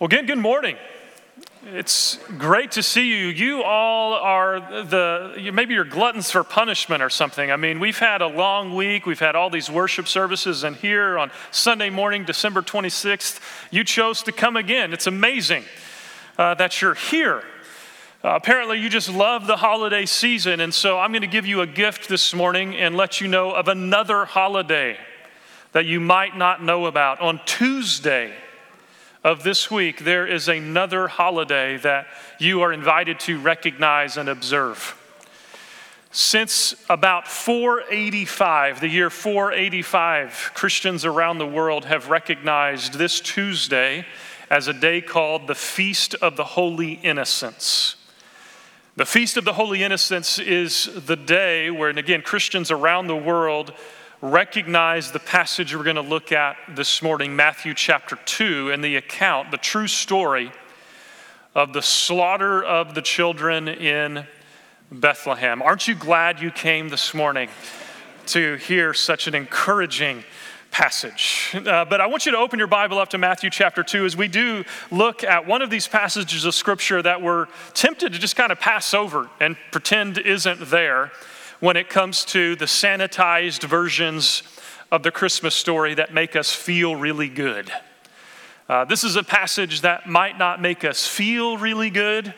Well, again, good morning. It's great to see you. You all are the, maybe you're gluttons for punishment or something. I mean, we've had a long week. We've had all these worship services, and here on Sunday morning, December 26th, you chose to come again. It's amazing uh, that you're here. Uh, apparently, you just love the holiday season, and so I'm going to give you a gift this morning and let you know of another holiday that you might not know about. On Tuesday, of this week, there is another holiday that you are invited to recognize and observe. Since about 485, the year 485, Christians around the world have recognized this Tuesday as a day called the Feast of the Holy Innocents. The Feast of the Holy Innocents is the day where, and again, Christians around the world recognize the passage we're going to look at this morning, Matthew chapter 2, and the account, the true story of the slaughter of the children in Bethlehem. Aren't you glad you came this morning to hear such an encouraging passage? Uh, but I want you to open your Bible up to Matthew chapter 2 as we do look at one of these passages of Scripture that we're tempted to just kind of pass over and pretend isn't there when it comes to the sanitized versions of the Christmas story that make us feel really good. Uh, this is a passage that might not make us feel really good,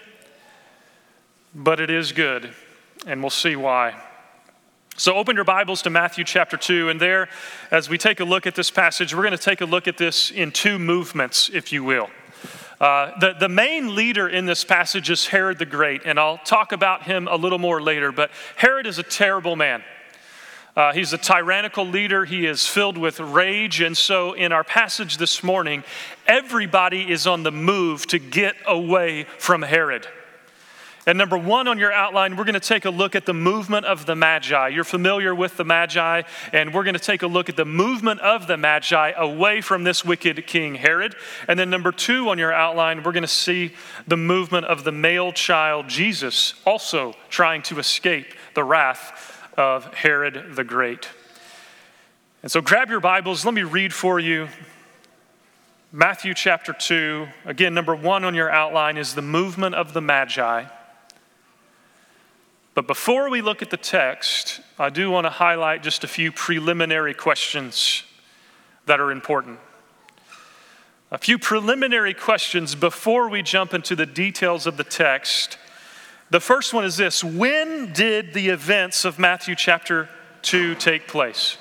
but it is good, and we'll see why. So, open your Bibles to Matthew chapter 2, and there, as we take a look at this passage, we're going to take a look at this in two movements, if you will. Uh, the, the main leader in this passage is Herod the Great, and I'll talk about him a little more later, but Herod is a terrible man. Uh, he's a tyrannical leader. He is filled with rage. And so, in our passage this morning, everybody is on the move to get away from Herod. And number one on your outline, we're going to take a look at the movement of the Magi. You're familiar with the Magi, and we're going to take a look at the movement of the Magi away from this wicked king Herod. And then number two on your outline, we're going to see the movement of the male child Jesus, also trying to escape the wrath of Herod the Great. And so grab your Bibles, let me read for you Matthew chapter 2. Again, number one on your outline is the movement of the Magi. But before we look at the text, I do want to highlight just a few preliminary questions that are important. A few preliminary questions before we jump into the details of the text. The first one is this When did the events of Matthew chapter 2 take place?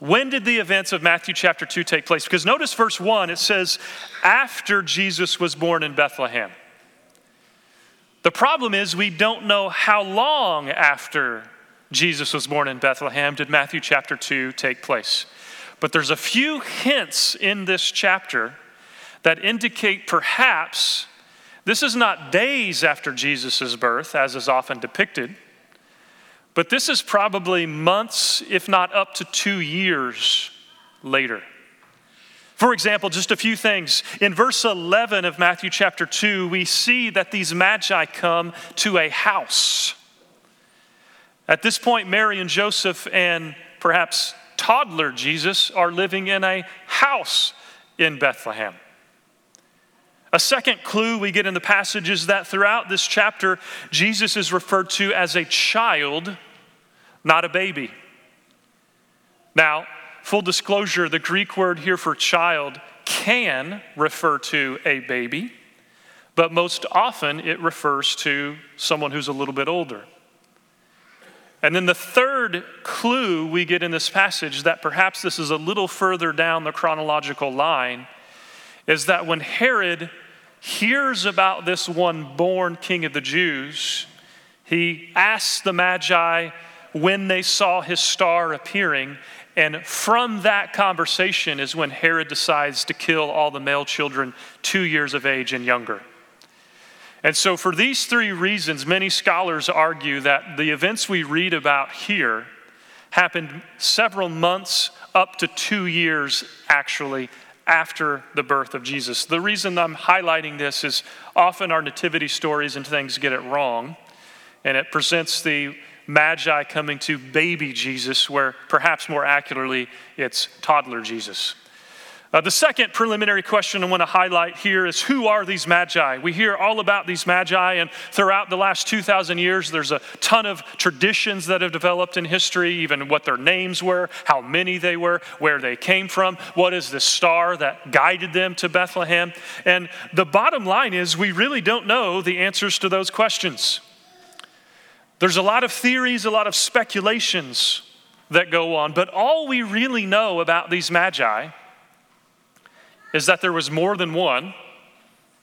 When did the events of Matthew chapter 2 take place? Because notice verse 1, it says, after Jesus was born in Bethlehem. The problem is, we don't know how long after Jesus was born in Bethlehem did Matthew chapter 2 take place. But there's a few hints in this chapter that indicate perhaps this is not days after Jesus' birth, as is often depicted, but this is probably months, if not up to two years later. For example, just a few things. In verse 11 of Matthew chapter 2, we see that these magi come to a house. At this point, Mary and Joseph and perhaps toddler Jesus are living in a house in Bethlehem. A second clue we get in the passage is that throughout this chapter, Jesus is referred to as a child, not a baby. Now, Full disclosure the Greek word here for child can refer to a baby, but most often it refers to someone who's a little bit older. And then the third clue we get in this passage that perhaps this is a little further down the chronological line is that when Herod hears about this one born king of the Jews, he asks the Magi when they saw his star appearing, and from that conversation is when Herod decides to kill all the male children two years of age and younger. And so, for these three reasons, many scholars argue that the events we read about here happened several months, up to two years actually, after the birth of Jesus. The reason I'm highlighting this is often our nativity stories and things get it wrong, and it presents the magi coming to baby Jesus, where perhaps more accurately it's toddler Jesus. Uh, the second preliminary question I want to highlight here is who are these magi? We hear all about these magi, and throughout the last 2,000 years, there's a ton of traditions that have developed in history, even what their names were, how many they were, where they came from, what is the star that guided them to Bethlehem. And the bottom line is, we really don't know the answers to those questions. There's a lot of theories, a lot of speculations that go on, but all we really know about these magi is that there was more than one,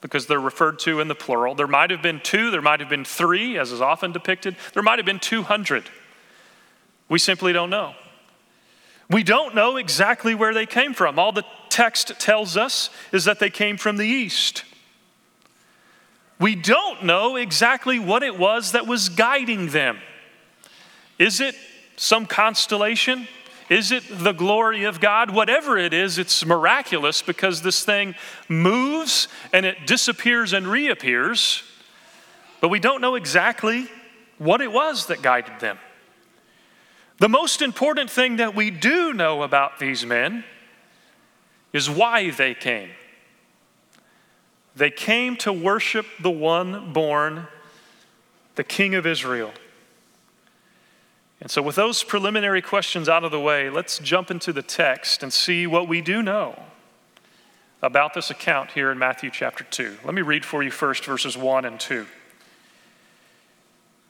because they're referred to in the plural. There might have been two, there might have been three, as is often depicted. There might have been 200. We simply don't know. We don't know exactly where they came from. All the text tells us is that they came from the east. We don't know exactly what it was that was guiding them. Is it some constellation? Is it the glory of God? Whatever it is, it's miraculous because this thing moves and it disappears and reappears, but we don't know exactly what it was that guided them. The most important thing that we do know about these men is why they came. They came to worship the one born, the King of Israel. And so, with those preliminary questions out of the way, let's jump into the text and see what we do know about this account here in Matthew chapter 2. Let me read for you first verses 1 and 2.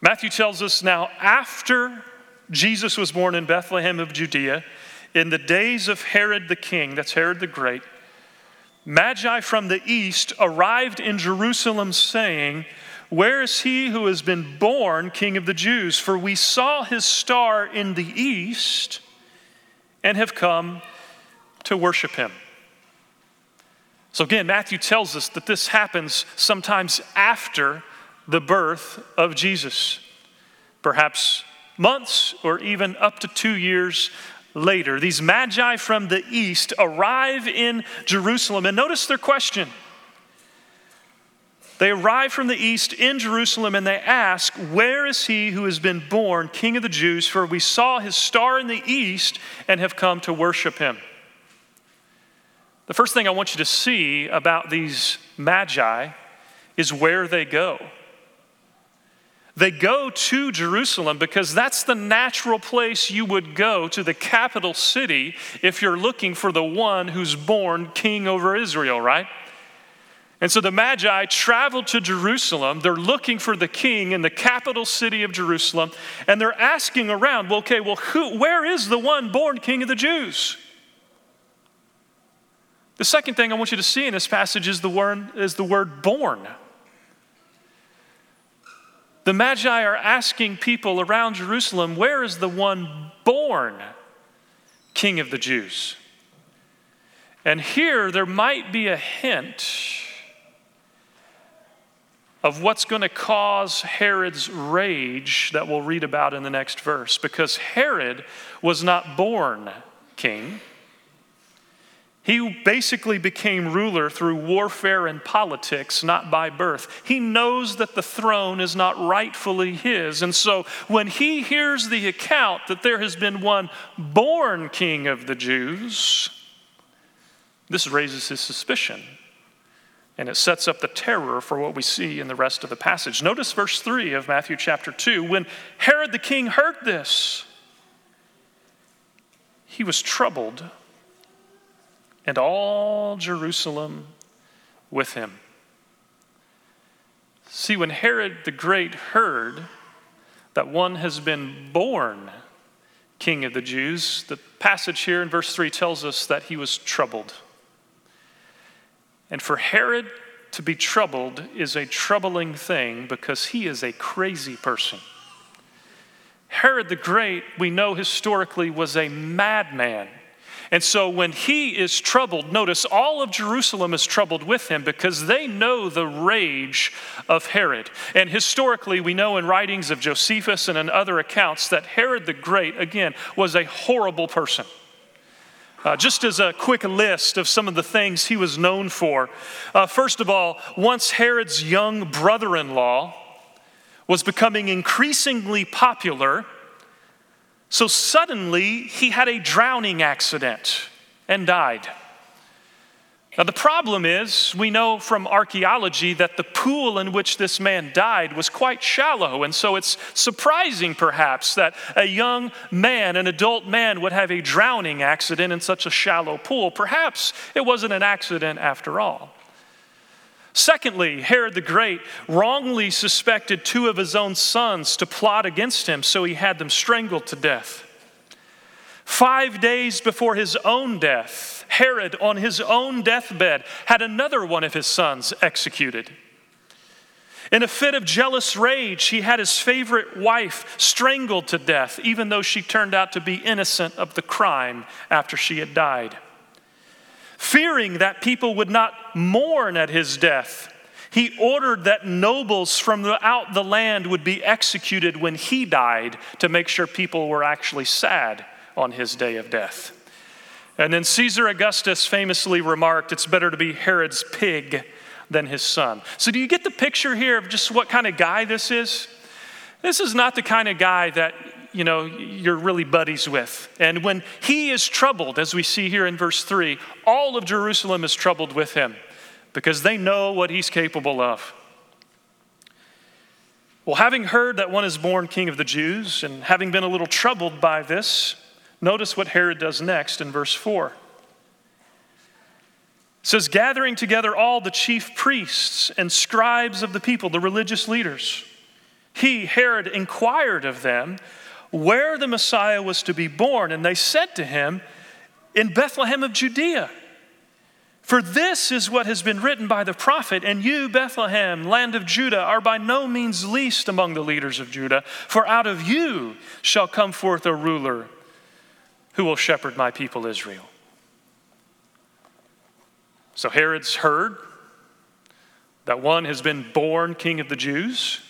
Matthew tells us now, after Jesus was born in Bethlehem of Judea, in the days of Herod the king, that's Herod the Great, Magi from the east arrived in Jerusalem saying, where is he who has been born King of the Jews? For we saw his star in the east and have come to worship him. So again, Matthew tells us that this happens sometimes after the birth of Jesus, perhaps months or even up to two years later. These magi from the east arrive in Jerusalem, and notice their question they arrive from the east in Jerusalem and they ask, Where is he who has been born King of the Jews? For we saw his star in the east and have come to worship him. The first thing I want you to see about these magi is where they go. They go to Jerusalem because that's the natural place you would go to the capital city if you're looking for the one who's born king over Israel, right? And so the Magi travel to Jerusalem. They're looking for the king in the capital city of Jerusalem. And they're asking around, well, okay, well, who, where is the one born king of the Jews? The second thing I want you to see in this passage is the word, is the word born. The Magi are asking people around Jerusalem, where is the one born king of the Jews? And here there might be a hint of what's going to cause Herod's rage that we'll read about in the next verse. Because Herod was not born king, he basically became ruler through warfare and politics, not by birth. He knows that the throne is not rightfully his. And so when he hears the account that there has been one born king of the Jews, this raises his suspicion. And it sets up the terror for what we see in the rest of the passage. Notice verse 3 of Matthew chapter 2. When Herod the king heard this, he was troubled, and all Jerusalem with him. See, when Herod the Great heard that one has been born king of the Jews, the passage here in verse 3 tells us that he was troubled. And for Herod to be troubled is a troubling thing because he is a crazy person. Herod the Great, we know historically, was a madman. And so when he is troubled, notice all of Jerusalem is troubled with him because they know the rage of Herod. And historically, we know in writings of Josephus and in other accounts that Herod the Great, again, was a horrible person. Uh, just as a quick list of some of the things he was known for. Uh, first of all, once Herod's young brother in law was becoming increasingly popular, so suddenly he had a drowning accident and died. Now, the problem is, we know from archaeology that the pool in which this man died was quite shallow. And so it's surprising, perhaps, that a young man, an adult man, would have a drowning accident in such a shallow pool. Perhaps it wasn't an accident after all. Secondly, Herod the Great wrongly suspected two of his own sons to plot against him, so he had them strangled to death. Five days before his own death, Herod, on his own deathbed, had another one of his sons executed. In a fit of jealous rage, he had his favorite wife strangled to death, even though she turned out to be innocent of the crime after she had died. Fearing that people would not mourn at his death, he ordered that nobles from out the land would be executed when he died to make sure people were actually sad on his day of death. And then Caesar Augustus famously remarked, It's better to be Herod's pig than his son. So, do you get the picture here of just what kind of guy this is? This is not the kind of guy that you know you're really buddies with. And when he is troubled, as we see here in verse 3, all of Jerusalem is troubled with him because they know what he's capable of. Well, having heard that one is born king of the Jews, and having been a little troubled by this, Notice what Herod does next in verse 4. It says, gathering together all the chief priests and scribes of the people, the religious leaders, he, Herod, inquired of them where the Messiah was to be born. And they said to him, In Bethlehem of Judea. For this is what has been written by the prophet, and you, Bethlehem, land of Judah, are by no means least among the leaders of Judah, for out of you shall come forth a ruler who will shepherd my people Israel. So Herod's heard that one has been born king of the Jews.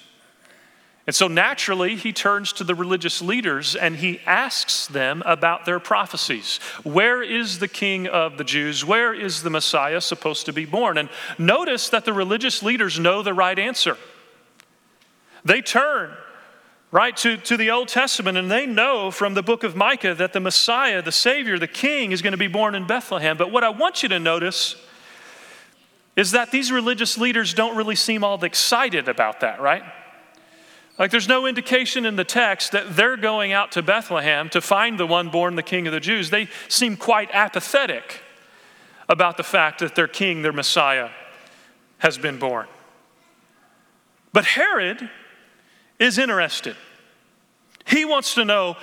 And so naturally, he turns to the religious leaders and he asks them about their prophecies. Where is the king of the Jews? Where is the Messiah supposed to be born? And notice that the religious leaders know the right answer. They turn right, to, to the Old Testament, and they know from the book of Micah that the Messiah, the Savior, the King, is going to be born in Bethlehem. But what I want you to notice is that these religious leaders don't really seem all excited about that, right? Like, there's no indication in the text that they're going out to Bethlehem to find the one born the King of the Jews. They seem quite apathetic about the fact that their King, their Messiah, has been born. But Herod is interested. He wants to know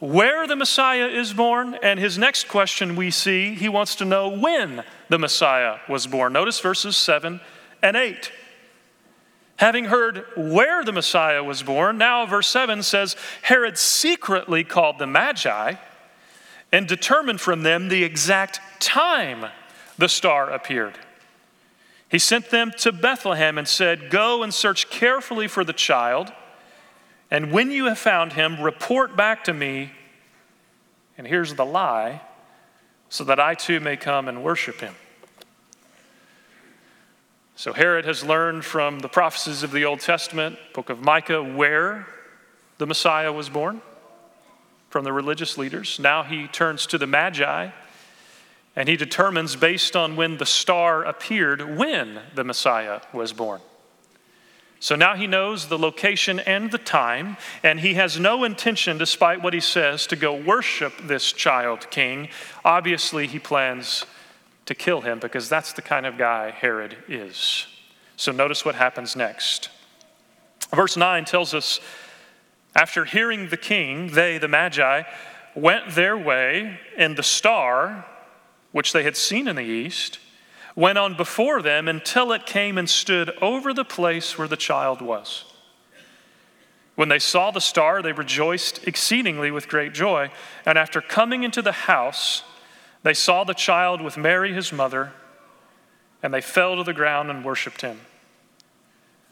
where the Messiah is born, and his next question we see, he wants to know when the Messiah was born. Notice verses 7 and 8. Having heard where the Messiah was born, now verse 7 says Herod secretly called the Magi and determined from them the exact time the star appeared. He sent them to Bethlehem and said, Go and search carefully for the child. And when you have found him, report back to me. And here's the lie so that I too may come and worship him. So Herod has learned from the prophecies of the Old Testament, book of Micah, where the Messiah was born from the religious leaders. Now he turns to the Magi and he determines, based on when the star appeared, when the Messiah was born. So now he knows the location and the time, and he has no intention, despite what he says, to go worship this child king. Obviously, he plans to kill him because that's the kind of guy Herod is. So notice what happens next. Verse 9 tells us after hearing the king, they, the Magi, went their way, and the star, which they had seen in the east, went on before them until it came and stood over the place where the child was. When they saw the star, they rejoiced exceedingly with great joy. And after coming into the house, they saw the child with Mary, his mother, and they fell to the ground and worshiped him.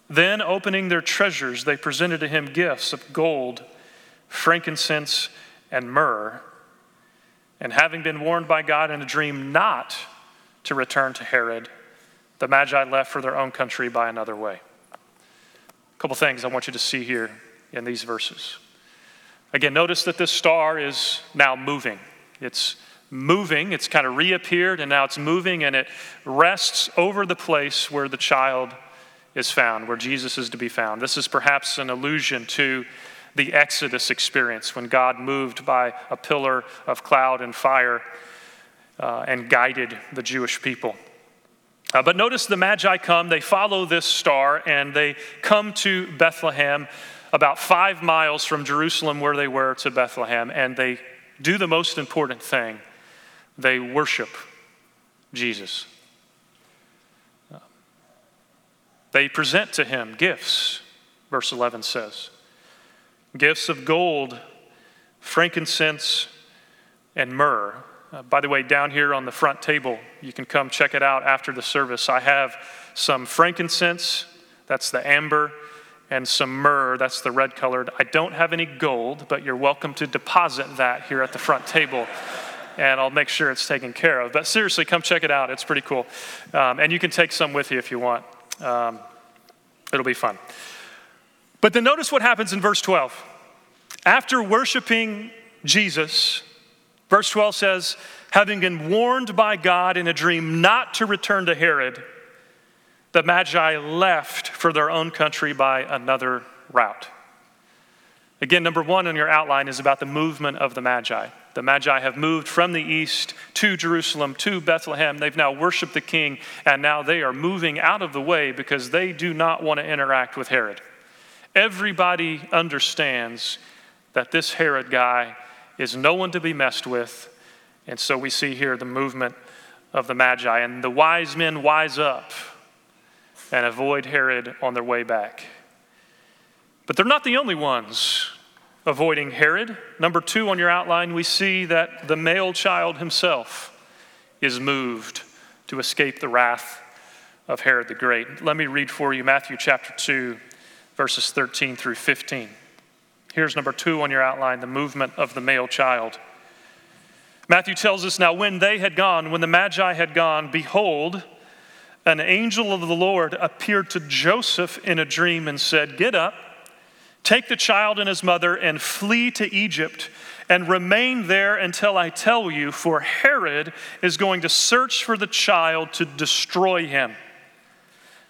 Then, opening their treasures, they presented to him gifts of gold, frankincense, and myrrh. And having been warned by God in a dream not to return to Herod. The Magi left for their own country by another way. A couple things I want you to see here in these verses. Again, notice that this star is now moving. It's moving. It's kind of reappeared and now it's moving and it rests over the place where the child is found, where Jesus is to be found. This is perhaps an allusion to the Exodus experience when God moved by a pillar of cloud and fire uh, and guided the Jewish people. Uh, but notice the Magi come, they follow this star, and they come to Bethlehem, about five miles from Jerusalem, where they were, to Bethlehem, and they do the most important thing they worship Jesus. They present to him gifts, verse 11 says gifts of gold, frankincense, and myrrh. Uh, by the way, down here on the front table, you can come check it out after the service. I have some frankincense, that's the amber, and some myrrh, that's the red colored. I don't have any gold, but you're welcome to deposit that here at the front table and I'll make sure it's taken care of. But seriously, come check it out. It's pretty cool. Um, and you can take some with you if you want. Um, it'll be fun. But then notice what happens in verse 12. After worshiping Jesus, verse 12 says, having been warned by God in a dream not to return to Herod, the Magi left for their own country by another route. Again, number one on your outline is about the movement of the Magi. The Magi have moved from the east to Jerusalem, to Bethlehem. They've now worshiped the king, and now they are moving out of the way because they do not want to interact with Herod. Everybody understands that this Herod guy is no one to be messed with. And so we see here the movement of the Magi. And the wise men wise up and avoid Herod on their way back. But they're not the only ones avoiding Herod. Number two on your outline, we see that the male child himself is moved to escape the wrath of Herod the Great. Let me read for you Matthew chapter 2, verses 13 through 15. Here's number two on your outline the movement of the male child. Matthew tells us now, when they had gone, when the Magi had gone, behold, an angel of the Lord appeared to Joseph in a dream and said, Get up Take the child and his mother and flee to Egypt and remain there until I tell you, for Herod is going to search for the child to destroy him.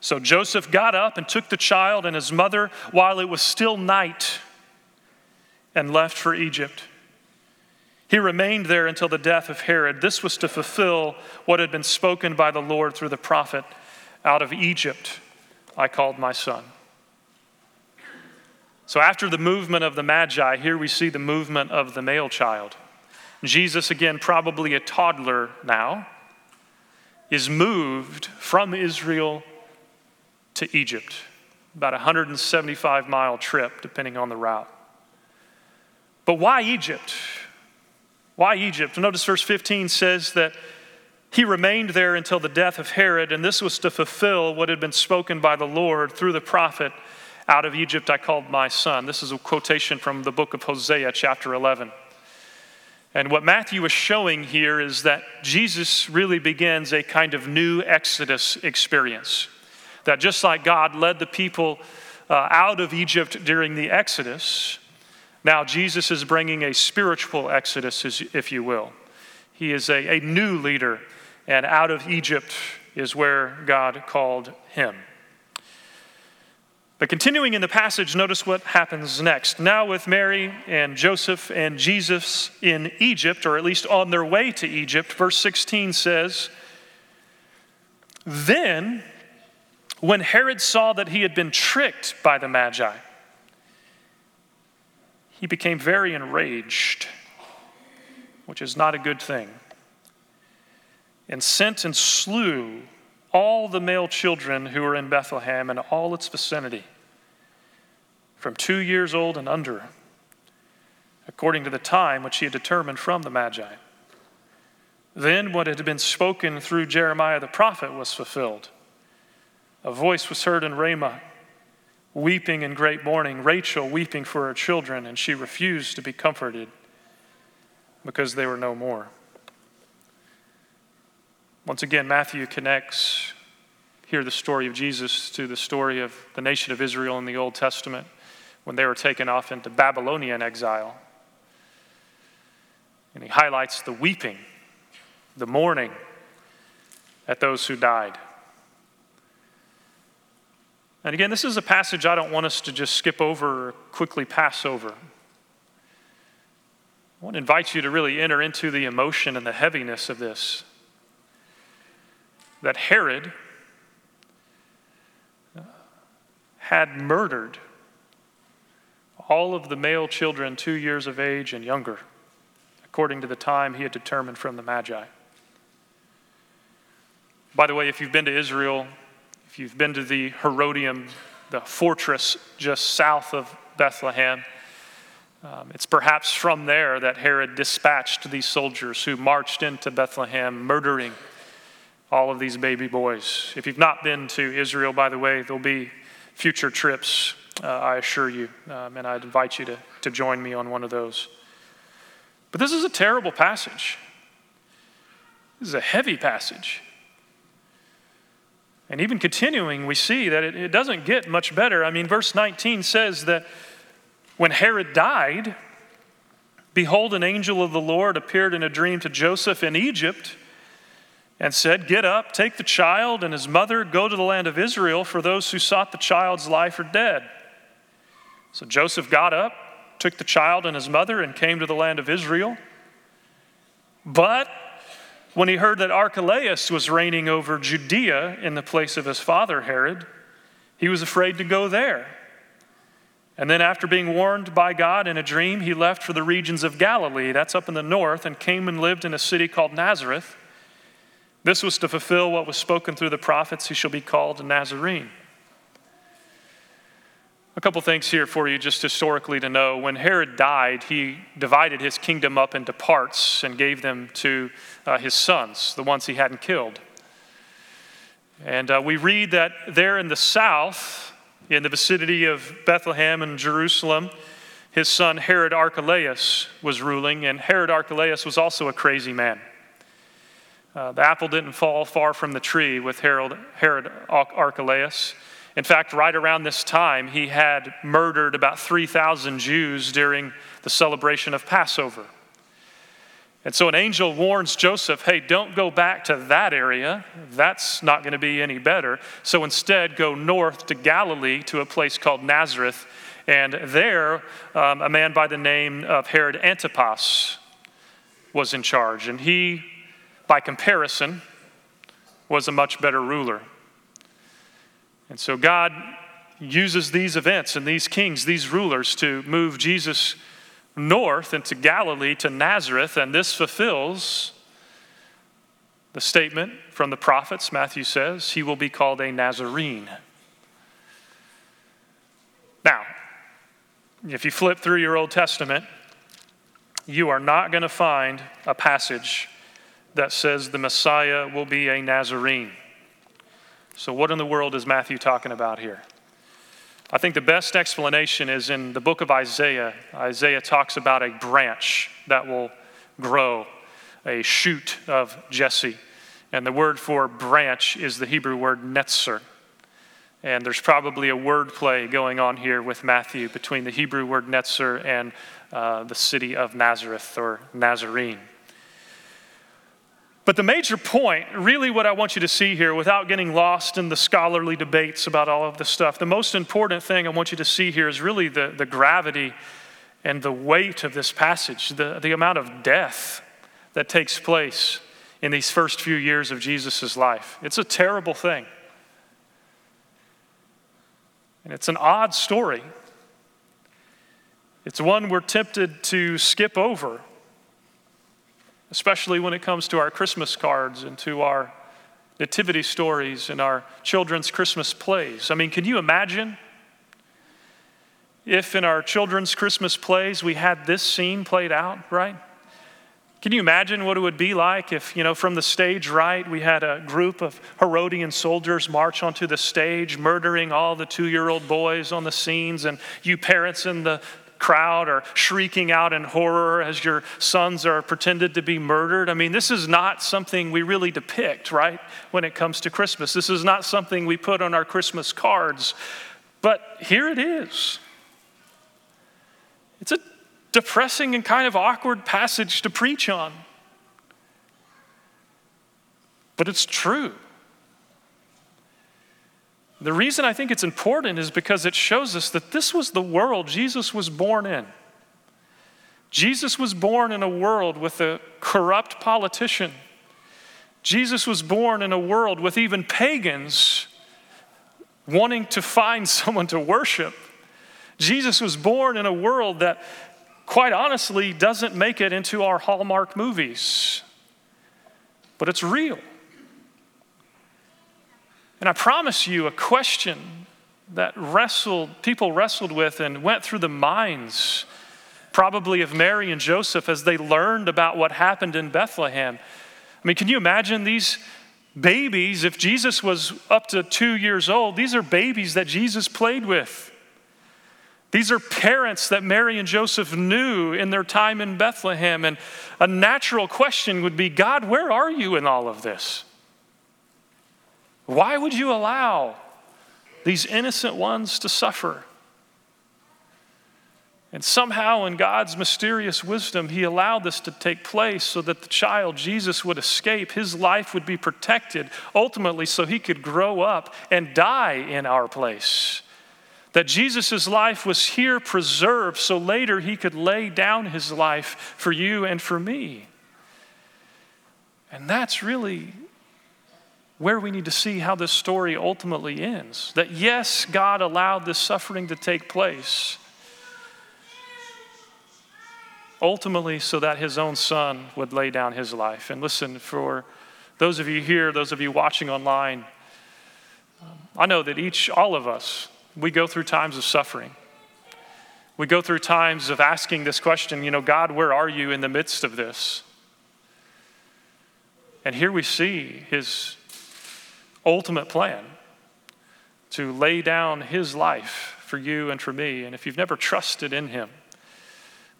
So Joseph got up and took the child and his mother while it was still night and left for Egypt. He remained there until the death of Herod. This was to fulfill what had been spoken by the Lord through the prophet Out of Egypt I called my son. So, after the movement of the Magi, here we see the movement of the male child. Jesus, again, probably a toddler now, is moved from Israel to Egypt, about a 175 mile trip, depending on the route. But why Egypt? Why Egypt? Notice verse 15 says that he remained there until the death of Herod, and this was to fulfill what had been spoken by the Lord through the prophet out of Egypt I called my son. This is a quotation from the book of Hosea, chapter 11. And what Matthew is showing here is that Jesus really begins a kind of new Exodus experience. That just like God led the people uh, out of Egypt during the Exodus, now Jesus is bringing a spiritual Exodus, if you will. He is a, a new leader, and out of Egypt is where God called him. But continuing in the passage, notice what happens next. Now, with Mary and Joseph and Jesus in Egypt, or at least on their way to Egypt, verse 16 says, Then, when Herod saw that he had been tricked by the Magi, he became very enraged, which is not a good thing, and sent and slew all the male children who were in Bethlehem and all its vicinity, from two years old and under, according to the time which he had determined from the Magi. Then what had been spoken through Jeremiah the prophet was fulfilled. A voice was heard in Ramah, weeping in great mourning, Rachel weeping for her children, and she refused to be comforted because they were no more. Once again, Matthew connects here the story of Jesus to the story of the nation of Israel in the Old Testament when they were taken off into Babylonian exile. And he highlights the weeping the mourning at those who died. And again, this is a passage I don't want us to just skip over or quickly pass over. I want to invite you to really enter into the emotion and the heaviness of this. That Herod had murdered all of the male children two years of age and younger, according to the time he had determined from the Magi. By the way, if you've been to Israel, if you've been to the Herodium, the fortress just south of Bethlehem, um, it's perhaps from there that Herod dispatched these soldiers who marched into Bethlehem, murdering all of these baby boys. If you've not been to Israel, by the way, there'll be future trips, uh, I assure you, um, and I'd invite you to, to join me on one of those. But this is a terrible passage. This is a heavy passage. And even continuing, we see that it, it doesn't get much better. I mean, verse 19 says that when Herod died, behold, an angel of the Lord appeared in a dream to Joseph in Egypt and said, Get up, take the child and his mother, go to the land of Israel, for those who sought the child's life are dead. So Joseph got up, took the child and his mother, and came to the land of Israel. But when he heard that Archelaus was reigning over Judea in the place of his father Herod, he was afraid to go there. And then, after being warned by God in a dream, he left for the regions of Galilee, that's up in the north, and came and lived in a city called Nazareth. This was to fulfill what was spoken through the prophets, he shall be called a Nazarene. A couple things here for you, just historically to know. When Herod died, he divided his kingdom up into parts and gave them to uh, his sons, the ones he hadn't killed. And uh, we read that there in the south, in the vicinity of Bethlehem and Jerusalem, his son Herod Archelaus was ruling, and Herod Archelaus was also a crazy man. Uh, the apple didn't fall far from the tree with Herod, Herod Archelaus. In fact, right around this time, he had murdered about 3,000 Jews during the celebration of Passover. And so an angel warns Joseph, hey, don't go back to that area. That's not going to be any better. So instead, go north to Galilee to a place called Nazareth. And there, um, a man by the name of Herod Antipas was in charge. And he, by comparison, was a much better ruler. And so God uses these events and these kings, these rulers, to move Jesus north into Galilee to Nazareth, and this fulfills the statement from the prophets. Matthew says, He will be called a Nazarene. Now, if you flip through your Old Testament, you are not going to find a passage that says the Messiah will be a Nazarene. So, what in the world is Matthew talking about here? I think the best explanation is in the book of Isaiah. Isaiah talks about a branch that will grow, a shoot of Jesse. And the word for branch is the Hebrew word netzer. And there's probably a word play going on here with Matthew between the Hebrew word netzer and uh, the city of Nazareth or Nazarene. But the major point, really, what I want you to see here, without getting lost in the scholarly debates about all of this stuff, the most important thing I want you to see here is really the, the gravity and the weight of this passage, the, the amount of death that takes place in these first few years of Jesus' life. It's a terrible thing. And it's an odd story. It's one we're tempted to skip over especially when it comes to our Christmas cards and to our nativity stories and our children's Christmas plays. I mean, can you imagine if in our children's Christmas plays we had this scene played out, right? Can you imagine what it would be like if, you know, from the stage right, we had a group of Herodian soldiers march onto the stage, murdering all the two year old boys on the scenes, and you parents in the crowd are shrieking out in horror as your sons are pretended to be murdered. I mean, this is not something we really depict, right, when it comes to Christmas. This is not something we put on our Christmas cards. But here it is. It's a depressing and kind of awkward passage to preach on. but it's true. The reason I think it's important is because it shows us that this was the world Jesus was born in. Jesus was born in a world with a corrupt politician. Jesus was born in a world with even pagans wanting to find someone to worship. Jesus was born in a world that, quite honestly, doesn't make it into our Hallmark movies, but it's real. And I promise you, a question that wrestled, people wrestled with and went through the minds, probably of Mary and Joseph as they learned about what happened in Bethlehem. I mean, can you imagine these babies? If Jesus was up to two years old, these are babies that Jesus played with. These are parents that Mary and Joseph knew in their time in Bethlehem. And a natural question would be God, where are you in all of this? Why would you allow these innocent ones to suffer? And somehow, in God's mysterious wisdom, He allowed this to take place so that the child, Jesus, would escape. His life would be protected, ultimately, so He could grow up and die in our place. That Jesus' life was here preserved so later He could lay down His life for you and for me. And that's really where we need to see how this story ultimately ends. That yes, God allowed this suffering to take place, ultimately, so that his own son would lay down his life. And listen, for those of you here, those of you watching online, I know that each, all of us, we go through times of suffering. We go through times of asking this question, you know, God, where are you in the midst of this? And here we see his ultimate plan to lay down his life for you and for me. And if you've never trusted in him,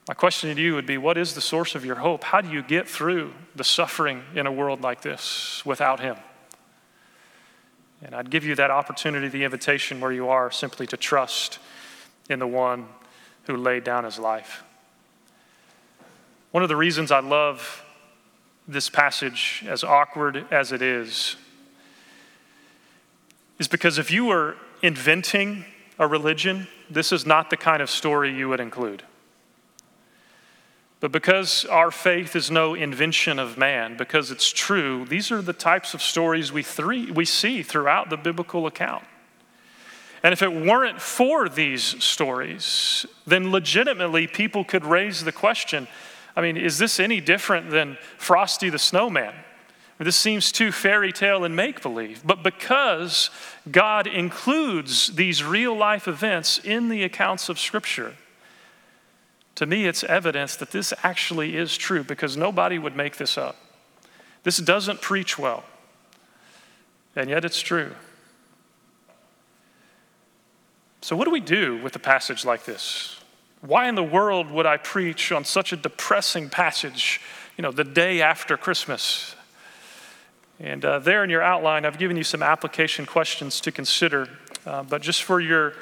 my question to you would be what is the source of your hope? How do you get through the suffering in a world like this without him? And I'd give you that opportunity, the invitation where you are, simply to trust in the one who laid down his life. One of the reasons I love this passage, as awkward as it is, is because if you were inventing a religion, this is not the kind of story you would include. But because our faith is no invention of man, because it's true, these are the types of stories we, three, we see throughout the biblical account. And if it weren't for these stories, then legitimately people could raise the question I mean, is this any different than Frosty the Snowman? This seems too fairy tale and make believe. But because God includes these real life events in the accounts of Scripture, to me it's evidence that this actually is true because nobody would make this up. This doesn't preach well, and yet it's true. So, what do we do with a passage like this? Why in the world would I preach on such a depressing passage, you know, the day after Christmas? And uh, there in your outline, I've given you some application questions to consider. Uh, but just for your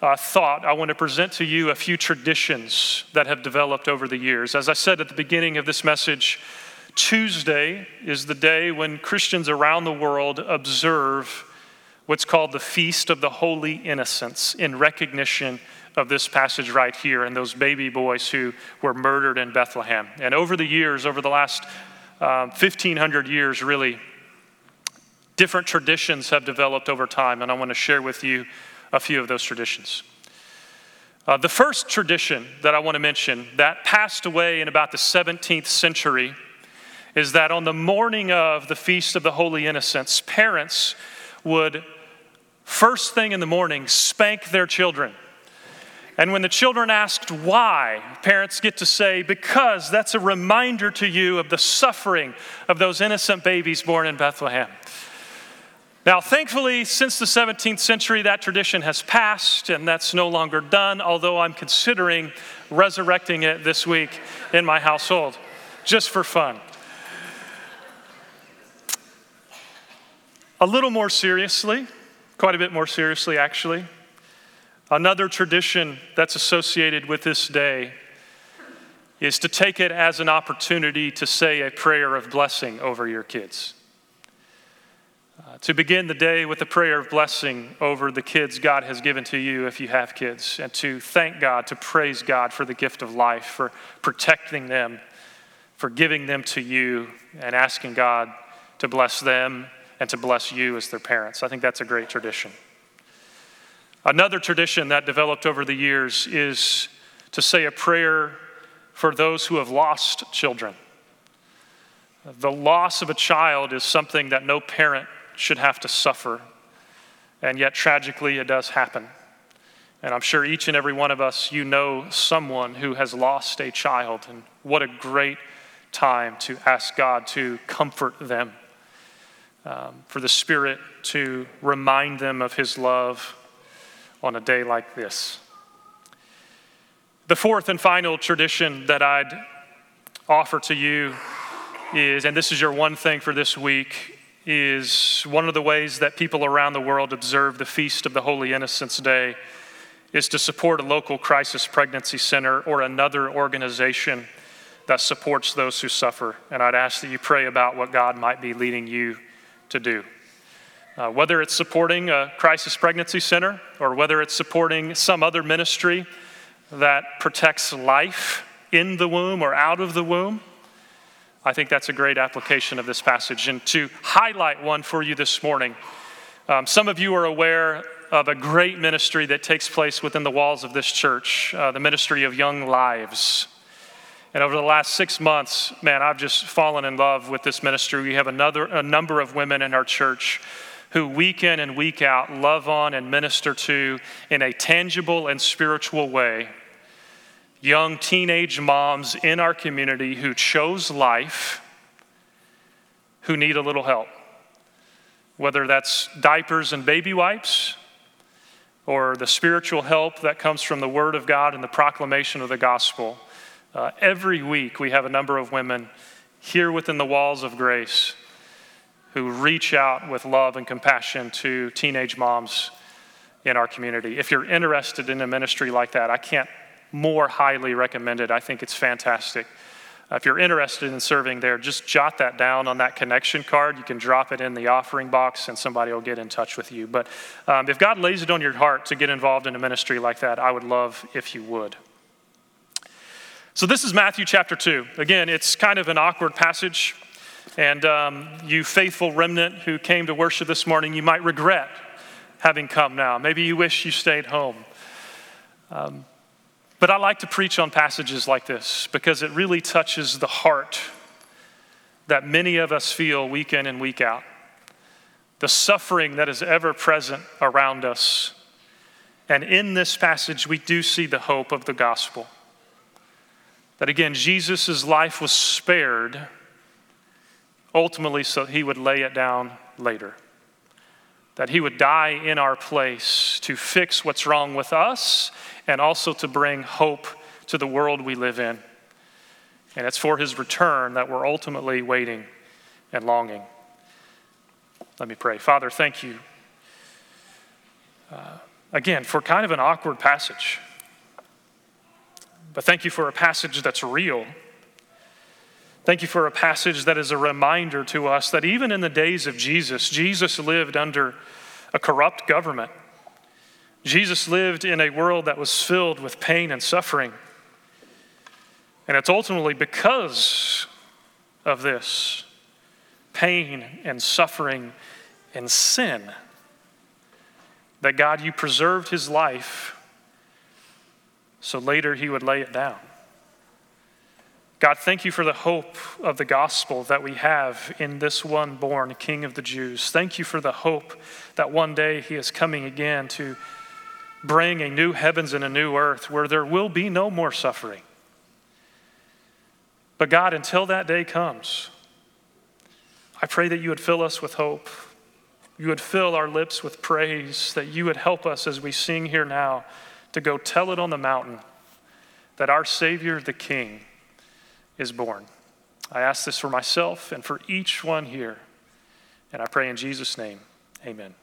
uh, thought, I want to present to you a few traditions that have developed over the years. As I said at the beginning of this message, Tuesday is the day when Christians around the world observe what's called the Feast of the Holy Innocents in recognition of this passage right here and those baby boys who were murdered in Bethlehem. And over the years, over the last um, 1,500 years, really, different traditions have developed over time, and I want to share with you a few of those traditions. Uh, the first tradition that I want to mention that passed away in about the 17th century is that on the morning of the Feast of the Holy Innocents, parents would, first thing in the morning, spank their children. And when the children asked why, parents get to say, because that's a reminder to you of the suffering of those innocent babies born in Bethlehem. Now, thankfully, since the 17th century, that tradition has passed and that's no longer done, although I'm considering resurrecting it this week in my household, just for fun. A little more seriously, quite a bit more seriously, actually, Another tradition that's associated with this day is to take it as an opportunity to say a prayer of blessing over your kids. Uh, to begin the day with a prayer of blessing over the kids God has given to you if you have kids, and to thank God, to praise God for the gift of life, for protecting them, for giving them to you, and asking God to bless them and to bless you as their parents. I think that's a great tradition. Another tradition that developed over the years is to say a prayer for those who have lost children. The loss of a child is something that no parent should have to suffer. And yet, tragically, it does happen. And I'm sure each and every one of us, you know someone who has lost a child. And what a great time to ask God to comfort them, um, for the Spirit to remind them of His love on a day like this. The fourth and final tradition that I'd offer to you is, and this is your one thing for this week, is one of the ways that people around the world observe the Feast of the Holy Innocents Day is to support a local crisis pregnancy center or another organization that supports those who suffer. And I'd ask that you pray about what God might be leading you to do. Uh, whether it's supporting a crisis pregnancy center or whether it's supporting some other ministry that protects life in the womb or out of the womb, I think that's a great application of this passage. And to highlight one for you this morning, um, some of you are aware of a great ministry that takes place within the walls of this church, uh, the ministry of Young Lives. And over the last six months, man, I've just fallen in love with this ministry. We have another, a number of women in our church who week in and week out love on and minister to in a tangible and spiritual way young teenage moms in our community who chose life who need a little help. Whether that's diapers and baby wipes, or the spiritual help that comes from the Word of God and the proclamation of the gospel. Uh, every week, we have a number of women here within the walls of grace who reach out with love and compassion to teenage moms in our community. If you're interested in a ministry like that, I can't more highly recommend it. I think it's fantastic. Uh, if you're interested in serving there, just jot that down on that connection card. You can drop it in the offering box and somebody will get in touch with you. But um, if God lays it on your heart to get involved in a ministry like that, I would love if you would. So, this is Matthew chapter 2. Again, it's kind of an awkward passage. And um, you faithful remnant who came to worship this morning, you might regret having come now. Maybe you wish you stayed home. Um, but I like to preach on passages like this because it really touches the heart that many of us feel week in and week out. The suffering that is ever present around us. And in this passage, we do see the hope of the gospel. That again, Jesus' life was spared ultimately so he would lay it down later. That he would die in our place to fix what's wrong with us and also to bring hope to the world we live in. And it's for his return that we're ultimately waiting and longing. Let me pray. Father, thank you uh, again for kind of an awkward passage. But thank you for a passage that's real. Thank you for a passage that is a reminder to us that even in the days of Jesus, Jesus lived under a corrupt government. Jesus lived in a world that was filled with pain and suffering. And it's ultimately because of this pain and suffering and sin that God, you preserved his life so later he would lay it down. God, thank you for the hope of the gospel that we have in this one born King of the Jews. Thank you for the hope that one day he is coming again to bring a new heavens and a new earth where there will be no more suffering. But God, until that day comes, I pray that you would fill us with hope. You would fill our lips with praise, that you would help us as we sing here now to go tell it on the mountain that our Savior, the King, is born. I ask this for myself and for each one here. And I pray in Jesus' name, amen.